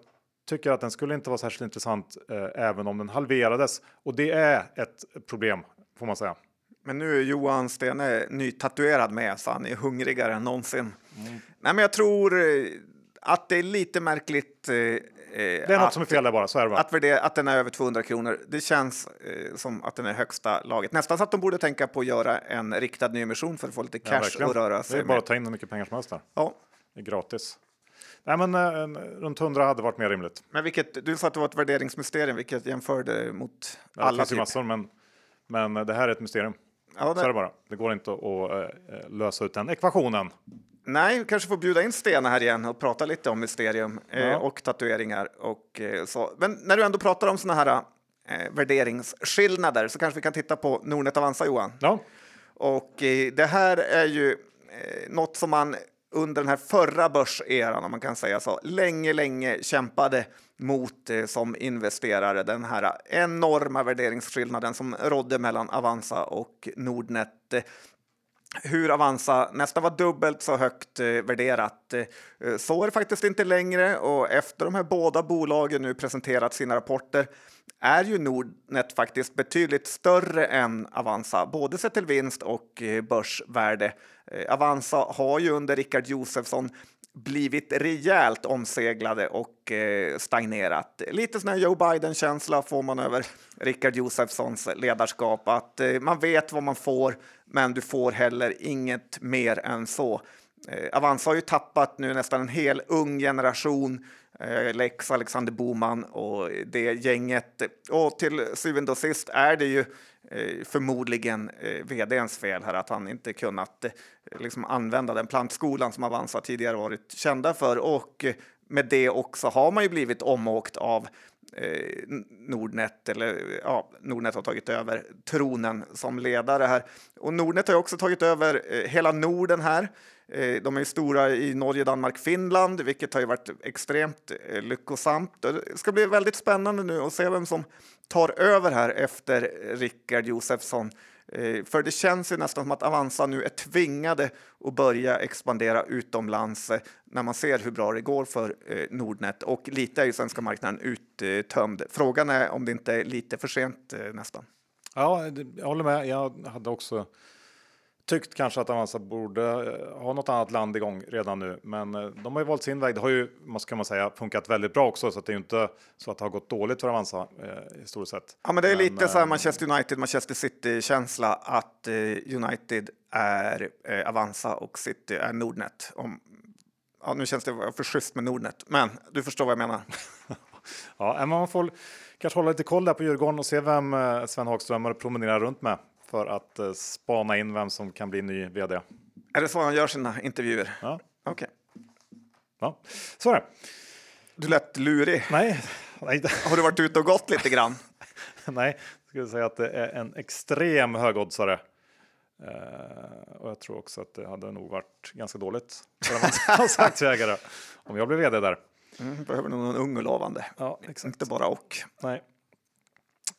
tycker att den skulle inte vara särskilt intressant eh, även om den halverades och det är ett problem får man säga. Men nu är Johan Stene nytatuerad med så han är hungrigare än någonsin. Nej, men jag tror eh, att det är lite märkligt. Eh, Det är något att, som är fel där bara, så är det bara. Att, värder- att den är över 200 kronor. Det känns eh, som att den är högsta laget. Nästan så att de borde tänka på att göra en riktad nyemission för att få lite Ja, cash verkligen. att röra det är sig bara med. att ta in hur mycket pengar som helst där. Ja. Det är gratis. Nej, men eh, runt 100 hade varit mer rimligt. Men vilket, du sa att det var ett värderingsmysterium, vilket jämförde mot Ja, alla det finns ju typ. massor, men, men det här är ett mysterium. Ja, Så är det det, bara. Det går inte att eh, lösa ut den ekvationen. Nej, vi kanske får bjuda in Stena här igen och prata lite om mysterium eh, Ja. och tatueringar och eh, så. Men när du ändå pratar om såna här eh, värderingsskillnader så kanske vi kan titta på Nordnet Avanza, Johan. Ja, Och det här är ju eh, något som man under den här förra börseran, om man kan säga så, länge, länge kämpade mot som investerare. Den här enorma värderingsskillnaden som rådde mellan Avanza och Nordnet. Hur Avanza nästan var dubbelt så högt eh, värderat. Eh, eh så är det faktiskt inte längre och efter de här båda bolagen nu presenterat sina rapporter är ju Nordnet faktiskt betydligt större än Avanza, både sett till vinst och eh, börsvärde. Eh, Avanza har ju under Rickard Josefsson blivit rejält omseglade och eh, stagnerat. Lite sån här Joe Biden-känsla får man över Richard Josefssons ledarskap, att eh, man vet vad man får, men du får heller inget mer än så. Eh, Avanza har ju tappat nu nästan en hel ung generation, Eh, Lex, Alexander Boman och det gänget. Och till syvende och sist är det ju eh, förmodligen eh, vdns fel här att han inte kunnat liksom använda den plantskolan som Avanza tidigare varit kända för och med det också har man ju blivit omåkt av eh, Nordnet, eller ja, Nordnet har tagit över tronen som ledare här. Och Nordnet har också tagit över eh, hela Norden här. Eh, de är stora i Norge, Danmark, Finland, vilket har ju varit extremt eh, lyckosamt. Det ska bli väldigt spännande nu att se vem som tar över här efter Rickard Josefsson. Eh, för det känns ju nästan som att Avanza nu är tvingade att börja expandera utomlands eh, när man ser hur bra det går för eh, Nordnet och lite är ju svenska marknaden uttömd. Frågan är om det inte är lite för sent nästan. ja jag håller med. Jag hade också tyckt kanske att Avanza borde eh, ha något annat land igång redan nu, men eh, de har ju valt sin väg. Det har ju, ska man säga, funkat väldigt bra också, så att det är ju inte så att det har gått dåligt för Avanza eh, historiskt sett. Ja, men det är Men, lite så här eh, Manchester United, Manchester City-känsla att eh, United är eh, Avanza och City är Nordnet. Om, ja, nu känns det för schysst med Nordnet, men du förstår vad jag menar. Ja, men man får kanske hålla lite koll där på Djurgården och se vem Sven Hagström promenerar runt med för att eh, spana in vem som kan bli ny vd. Är det så han gör sina intervjuer? Ja, Okej. ja. så är det. Du lät lurig. Nej, nej, Har du varit ute och gått lite grann? nej, jag skulle säga att det är en extrem högoddsare. Eh, och jag tror också att det hade nog varit ganska dåligt för Avanzas aktieägare om jag blev vd där. Mm, behöver nog någon ung och lovande. Ja, exakt. Inte bara och. Nej.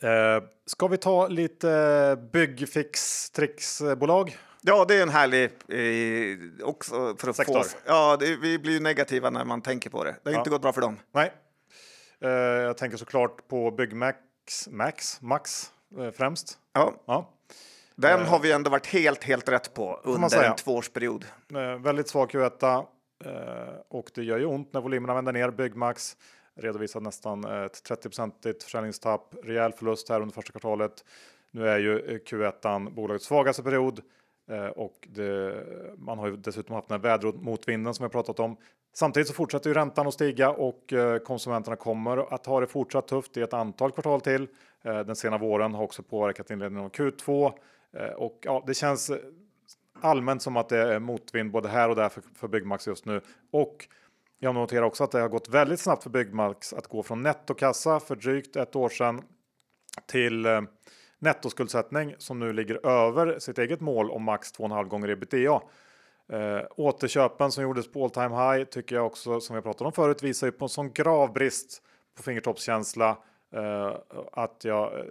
Eh, ska vi ta lite byggfix trixbolag? Ja, det är en härlig eh, också för att Sektor. få. Ja, det, vi blir ju negativa när man tänker på det. Det har Ja. inte gått bra för dem. Nej. Eh, jag tänker såklart på Byggmax, Max, Max eh, främst. Ja, Ja. den har vi ändå varit helt, helt rätt på under en tvåårsperiod. Eh, väldigt svag Q1 eh, och det gör ju ont när volymerna vänder ner. Byggmax redovisar nästan eh, ett 30-procentigt försäljningstapp, rejäl förlust här under första kvartalet. Nu är ju eh, Q1 bolagets svagaste period eh, och det, man har ju dessutom haft den här vädermotvinden som jag pratat om. Samtidigt så fortsätter ju räntan att stiga och konsumenterna kommer att ha det fortsatt tufft i ett antal kvartal till. Den sena våren har också påverkat inledningen av Q2 och ja, det känns allmänt som att det är motvind både här och där för, för Byggmax just nu. Och jag noterar också att det har gått väldigt snabbt för Byggmax att gå från nettokassa för drygt ett år sedan till eh, nettoskuldsättning som nu ligger över sitt eget mål om max 2,5 gånger ebitda. Eh, återköpen som gjordes på all time high tycker jag också, som vi pratade om förut, visar ju på en sån grav brist på fingertoppskänsla eh, att jag eh,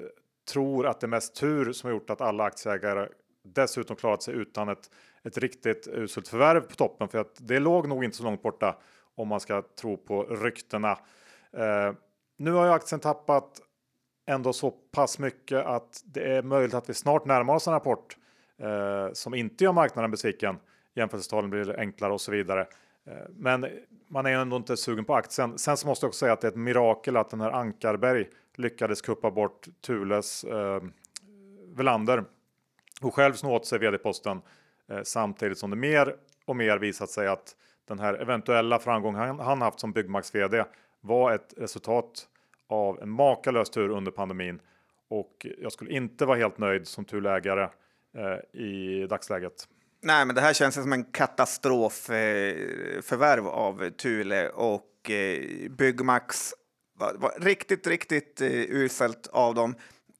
tror att det är mest tur som har gjort att alla aktieägare dessutom klarat sig utan ett, ett riktigt uselt förvärv på toppen. För att det låg nog inte så långt borta om man ska tro på ryktena. Eh, nu har ju aktien tappat ändå så pass mycket att det är möjligt att vi snart närmar oss en rapport eh, som inte gör marknaden besviken. Jämförelsetalen blir enklare och så vidare. Eh, men man är ändå inte sugen på aktien. Sen så måste jag också säga att det är ett mirakel att den här Ankarberg lyckades kuppa bort Thules eh, Velander och själv snå åt sig vd-posten eh, samtidigt som det mer och mer visat sig att den här eventuella framgång han, han haft som Byggmax vd var ett resultat av en makalös tur under pandemin och jag skulle inte vara helt nöjd som Thule-ägare eh, i dagsläget. Nej, men det här känns som en katastrofförvärv eh, förvärv av Thule och eh, Byggmax var, var riktigt, riktigt eh, uselt av dem.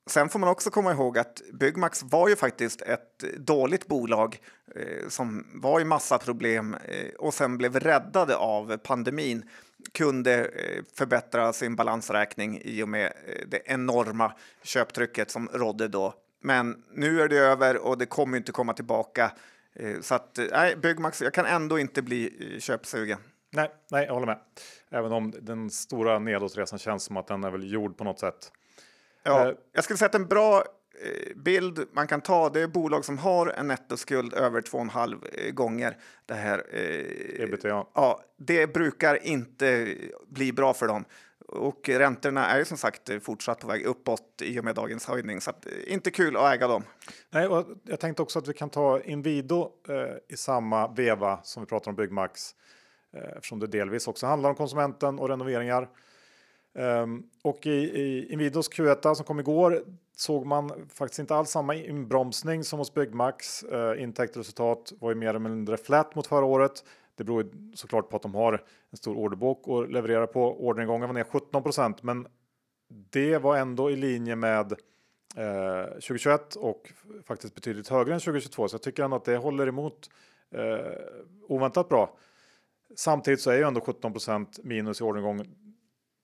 Sen får man också komma ihåg att Byggmax var ju faktiskt ett dåligt bolag eh, som var i massa problem eh, och sen blev räddade av pandemin kunde eh, förbättra sin balansräkning i och med eh, det enorma köptrycket som rådde då. Men nu är det över och det kommer inte komma tillbaka. Eh, Så att, eh, nej, Byggmax, jag kan ändå inte bli eh, köpsugen. Nej, nej, jag håller med. Även om den stora nedåtresan känns som att den är väl gjord på något sätt. Ja, Eh. jag skulle säga att en bra eh, bild man kan ta det är bolag som har en nettoskuld över 2,5 eh, gånger det här. Eh, Ebitda. Ja, det brukar inte bli bra för dem. Och räntorna är ju som sagt fortsatt på väg uppåt i och med dagens höjning. Så att, inte kul att äga dem. Nej, och jag tänkte också att vi kan ta Inwido eh, i samma veva som vi pratar om Byggmax. Eh, eftersom det delvis också handlar om konsumenten och renoveringar. Um, och i, i Inwidos Q1 som kom igår såg man faktiskt inte alls samma inbromsning som hos Byggmax. Ehm, uh, intäkter och resultat var ju mer eller mindre flat mot förra året. Det beror ju såklart på att de har en stor orderbok och levererar på. Orderingången var ner 17% men det var ändå i linje med eh, 2021 och faktiskt betydligt högre än 2022. Så jag tycker ändå att det håller emot eh, oväntat bra. Samtidigt så är ju ändå 17% minus i orderingång.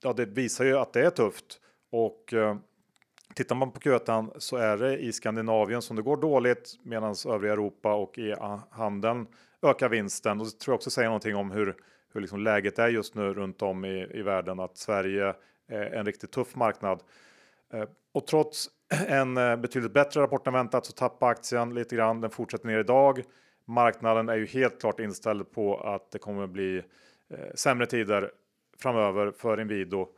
Ja, det visar ju att det är tufft och eh, tittar man på Q1 så är det i Skandinavien som det går dåligt medan övriga Europa och i eh, handeln ökar vinsten. Och det tror jag också säger någonting om hur, hur liksom läget är just nu runt om i, i världen. Att Sverige är en riktigt tuff marknad. Eh, och trots en eh, betydligt bättre rapport än väntat så tappar aktien lite grann. Den fortsätter ner idag. Marknaden är ju helt klart inställd på att det kommer bli eh, sämre tider framöver för Inwido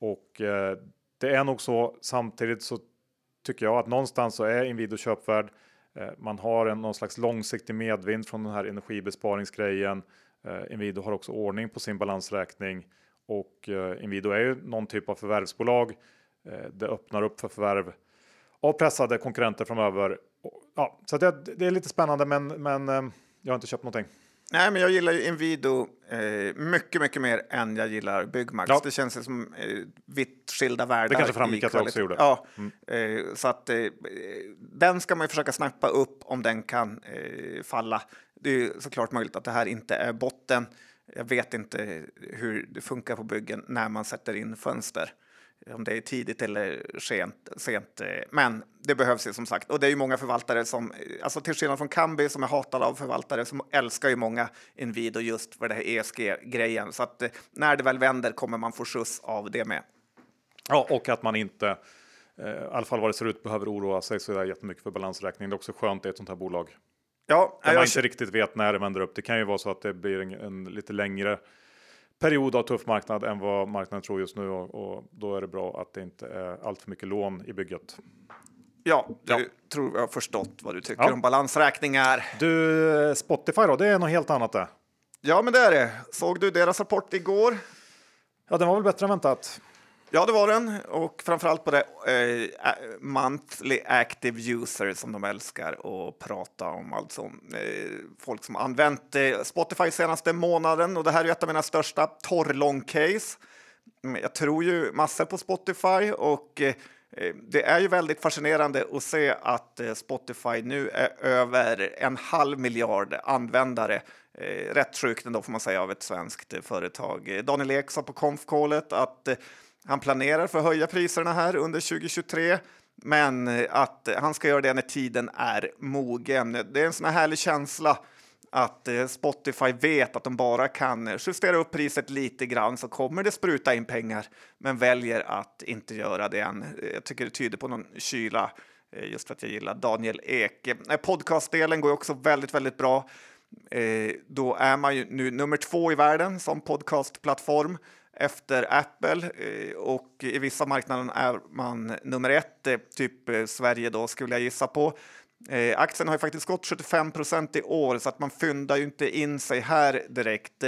och eh, det är nog så. Samtidigt så tycker jag att någonstans så är Inwido köpvärd. Eh, man har en någon slags långsiktig medvind från den här energibesparingsgrejen. Eh, Inwido har också ordning på sin balansräkning och eh, Inwido är ju någon typ av förvärvsbolag. Eh, det öppnar upp för förvärv av pressade konkurrenter framöver. Ja, så det, det är lite spännande, men, men eh, jag har inte köpt någonting. Nej, men jag gillar ju Inwido eh, mycket, mycket mer än jag gillar Byggmax. Ja. Det känns som eh, vitt skilda världar. Det kanske framgick att jag också gjorde. Ja, eh, så att eh, den ska man ju försöka snappa upp om den kan eh, falla. Det är ju såklart möjligt att det här inte är botten. Jag vet inte hur det funkar på byggen när man sätter in fönster. Om det är tidigt eller sent. sent. eh, Men det behövs ju som sagt. Och det är ju många förvaltare som, eh, alltså till skillnad från Kambi som är hatad av förvaltare, som älskar ju många Inwido just för det här ESG-grejen. Så att eh, när det väl vänder kommer man få skjuts av det med. Ja, och att man inte, i alla fall vad det ser ut, behöver oroa sig så där jättemycket för balansräkning. Det är också skönt i ett sånt här bolag. Ja, Där man jag, inte riktigt vet när det vänder upp. Det kan ju vara så att det blir en, en lite längre period av tuff marknad än vad marknaden tror just nu och, och då är det bra att det inte är allt för mycket lån i bygget. ja, du Ja. tror jag har förstått vad du tycker Ja. om balansräkningar. Du, Spotify då, det är något helt annat det. Ja, men det är det. Såg du deras rapport igår? Ja, den var väl bättre än väntat. Ja, det var den. Och framförallt på det eh, monthly active user som de älskar att prata om. Alltså eh, folk som använt eh, Spotify senaste månaden. Och det här är ett av mina största torrlång-case. Mm, jag tror ju massor på Spotify och eh, eh, det är ju väldigt fascinerande att se att eh, Spotify nu är över en halv miljard användare. Eh, Rätt sjukt ändå får man säga av ett svenskt eh, företag. Eh, Daniel Ek sa på konfkålet att eh, han planerar för att höja priserna här under 2023 men eh, att eh, han ska göra det när tiden är mogen. Det är en sån här härlig känsla att eh, Spotify vet att de bara kan justera upp priset lite grann så kommer det spruta in pengar, men väljer att inte göra det än. Jag tycker det tyder på någon kyla, just för att jag gillar Daniel Ek. Podcastdelen går också väldigt, väldigt bra. Då är man ju nu nummer två i världen som podcastplattform efter Apple eh, och i vissa marknader är man nummer ett, typ eh, Sverige då skulle jag gissa på. Eh, aktien har ju faktiskt gått 75 procent i år så att man fyndar ju inte in sig här direkt.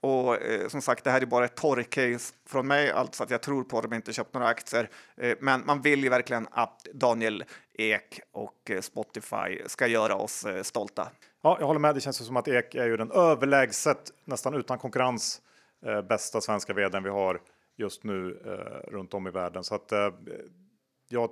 Och eh, som sagt, det här är bara ett torrcase från mig, alltså att jag tror på dem, inte köpt några aktier. Eh, men man vill ju verkligen att Daniel Ek och eh, Spotify ska göra oss eh, stolta. Ja, jag håller med. Det känns ju som att Ek är ju den överlägset, nästan utan konkurrens, eh, bästa svenska vdn vi har just nu eh, runt om i världen. Så att eh, jag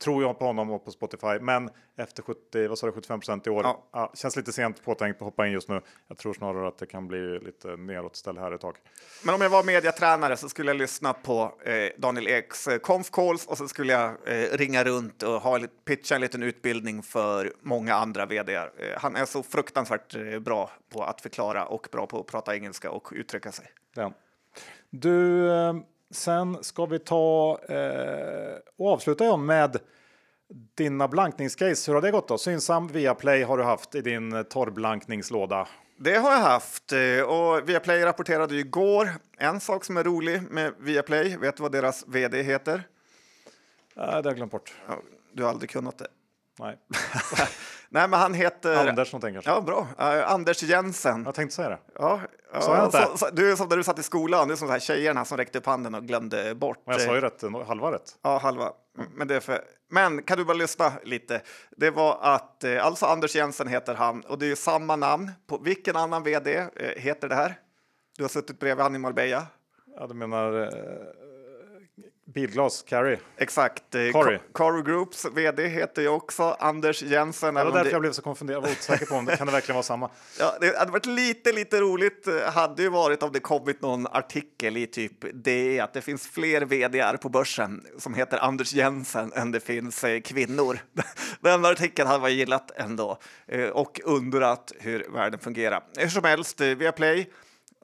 tror jag på honom och på Spotify, men efter 70, vad sa du, 75 procent i år. Ja. Ja. känns lite sent påtänkt på att hoppa in just nu. Jag tror snarare att det kan bli lite neråt ställe här ett tag. Men om jag var mediatränare så skulle jag lyssna på eh, Daniel Eks eh, conf calls och så skulle jag eh, ringa runt och ha, pitcha en liten utbildning för många andra vd. Eh, han är så fruktansvärt eh, bra på att förklara och bra på att prata engelska och uttrycka sig. Den. Du, eh, sen ska vi ta eh, och avsluta John med dina blankningscase. Hur har det gått då? Synsam Viaplay har du haft i din eh, torrblankningslåda. Det har jag haft eh, och Viaplay rapporterade ju igår. En sak som är rolig med Viaplay, vet du vad deras vd heter? Äh, det har jag glömt bort. Ja, Du har aldrig kunnat det. Nej. Nej, men han heter... Anders någonting kanske. Ja, bra. Eh, Anders Jensen. Jag tänkte säga det. Ja, ja, Sa jag inte? så, så, du som när du satt i skolan, du är som de här tjejerna som räckte upp handen och glömde bort. Men jag sa ju rätt, halva rätt. Ja, halva. Mm, Men, det är för... Men kan du bara lyssna lite? Det var att, eh, alltså Anders Jensen heter han och det är ju samma namn. På vilken annan vd eh, heter det här? Du har suttit bredvid han i Marbella. Ja, du menar bilglas, Carrie. Exakt. eh, Corey. Ca- Caro Groups vd heter ju också Anders Jensen. Det var därför jag blev så konfunderad. Jag var osäker på om det kan det verkligen vara samma. Ja, det hade varit lite, lite roligt eh, hade ju varit om det kommit någon artikel i typ det att det finns fler vd på börsen som heter Anders Jensen än det finns eh, kvinnor. Den artikeln hade man gillat ändå och undrat hur världen fungerar. Hur som helst, eh, Viaplay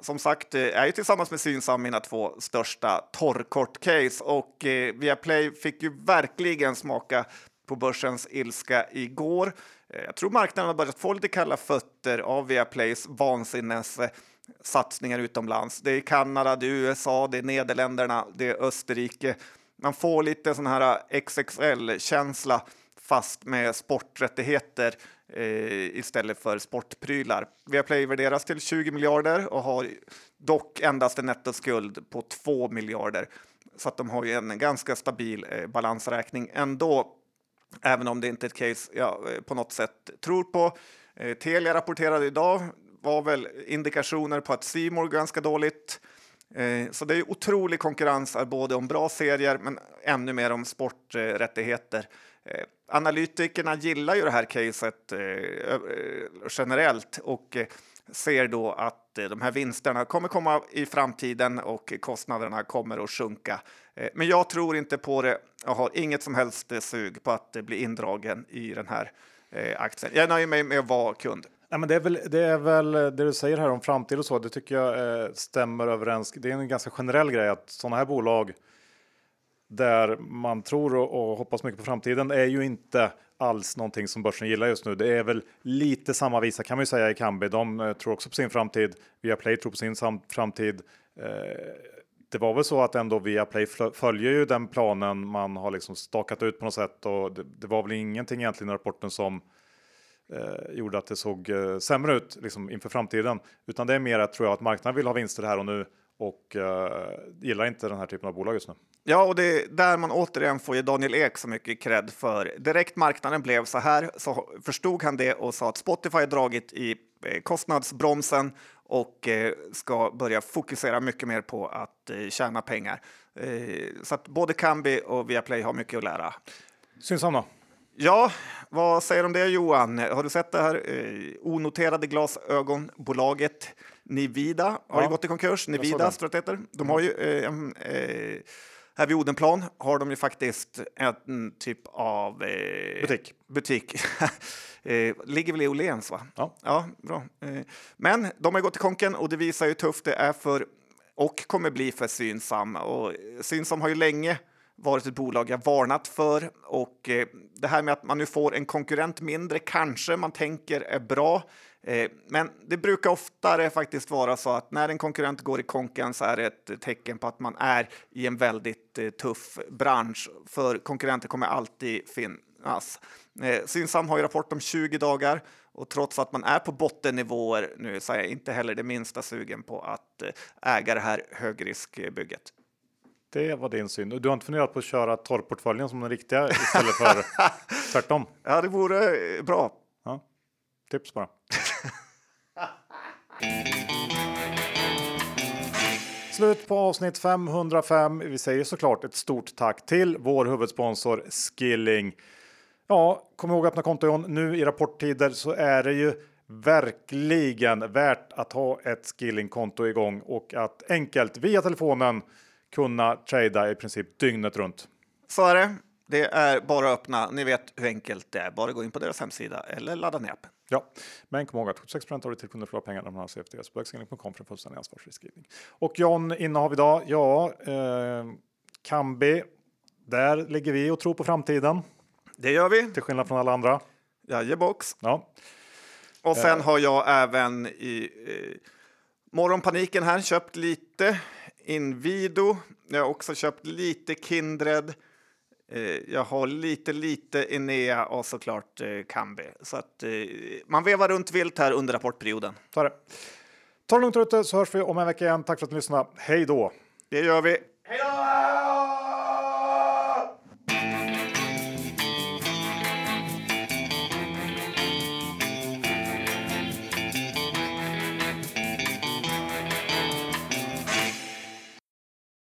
som sagt eh, är ju tillsammans med Synsam mina två största torrkort-case och eh, Viaplay fick ju verkligen smaka på börsens ilska igår. Eh, jag tror marknaden har börjat få lite kalla fötter av Viaplays vansinnes satsningar utomlands. Det är Kanada, det är USA, det är Nederländerna, det är Österrike. Man får lite sån här XXL-känsla fast med sporträttigheter eh, istället för sportprylar. Viaplay värderas till 20 miljarder och har dock endast en nettoskuld på 2 miljarder. Så att de har ju en ganska stabil eh, balansräkning ändå, även om det inte är ett case jag eh, på något sätt tror på. Eh, Telia rapporterade idag var väl indikationer på att Simor ganska dåligt. Eh, så det är otrolig konkurrens, både om bra serier men ännu mer om sporträttigheter. Eh, analytikerna gillar ju det här caset eh, generellt och eh, ser då att eh, de här vinsterna kommer komma i framtiden och kostnaderna kommer att sjunka. Eh, men jag tror inte på det. Jag har inget som helst sug på att bli indragen i den här aktien. Jag nöjer mig med att vara kund. Ja, men det, är väl, det är väl det du säger här om framtid och så. Det tycker jag stämmer överens. Det är en ganska generell grej att sådana här bolag där man tror och, och, hoppas mycket på framtiden är ju inte alls någonting som börsen gillar just nu. Det är väl lite samma visa kan man ju säga i Kambi. De eh, tror också på sin framtid. Viaplay tror på sin framtid. Eh, det var väl så att ändå Viaplay följer ju den planen man har liksom stakat ut på något sätt och det, det var väl ingenting egentligen i rapporten som eh, gjorde att det såg eh, sämre ut liksom, inför framtiden. Utan det är mer att tror jag att marknaden vill ha vinster här och nu och eh, gillar inte den här typen av bolag just nu. Ja, och det är där man återigen får ge Daniel Ek så mycket cred för. Direkt marknaden blev så här så förstod han det och sa att Spotify dragit i eh, kostnadsbromsen och eh, ska börja fokusera mycket mer på att tjäna pengar. Så att både Kambi och Viaplay har mycket att lära. Syns då? Ja, vad säger du om det Johan? Har du sett det här onoterade glasögonbolaget Nivida? Har ja, ju gått i konkurs. Nivida, tror jag heter. De har ju eh, eh, här vid Odenplan har de ju faktiskt en typ av eh, butik. butik. eh, ligger väl i Åhléns, va? Ja. ja bra. Eh, men de har gått i konken och det visar hur tufft det är för och kommer bli för Synsam. Och Synsam har ju länge varit ett bolag jag varnat för och eh, det här med att man nu får en konkurrent mindre kanske man tänker är bra. Eh, men det brukar oftare faktiskt vara så att när en konkurrent går i konken så är det ett tecken på att man är i en väldigt eh, tuff bransch för konkurrenter kommer alltid finnas. Synsam har ju rapport om 20 dagar och trots att man är på bottennivåer nu så är jag inte heller det minsta sugen på att äga det här högriskbygget. Det var din syn. Du har inte funderat på att köra torrportföljen som den riktiga istället för tvärtom? Ja, det vore eh, bra. Ja. Tips bara. Slut på avsnitt 505. Vi säger såklart ett stort tack till vår huvudsponsor Skilling. Ja, kom ihåg att öppna konto Nu i rapporttider så är det ju verkligen värt att ha ett Skilling-konto igång och att enkelt via telefonen kunna trada i princip dygnet runt. Så är det. Det är bara att öppna. Ni vet hur enkelt det är. Bara gå in på deras hemsida eller ladda ner appen. Ja, men kom ihåg att 76 av ditt kunder förlorar pengar när man har CFDs växelning.com för en fullständig ansvarsfri skrivning. Och John, innehav idag? Ja, eh, Kambi. Där ligger vi och tror på framtiden. Det gör vi. Till skillnad från alla andra. Jajebox. Ja. Och sen eh. har jag även i eh, morgonpaniken här köpt lite Invido. Jag har också köpt lite Kindred. Eh, jag har lite, lite Enea och såklart eh, Kambi. Så att eh, man vevar runt vilt här under rapportperioden. Ta det. Ta det lugnt ute så hörs vi om en vecka igen. Tack för att ni lyssnade. Hej då! Det gör vi. Hej då!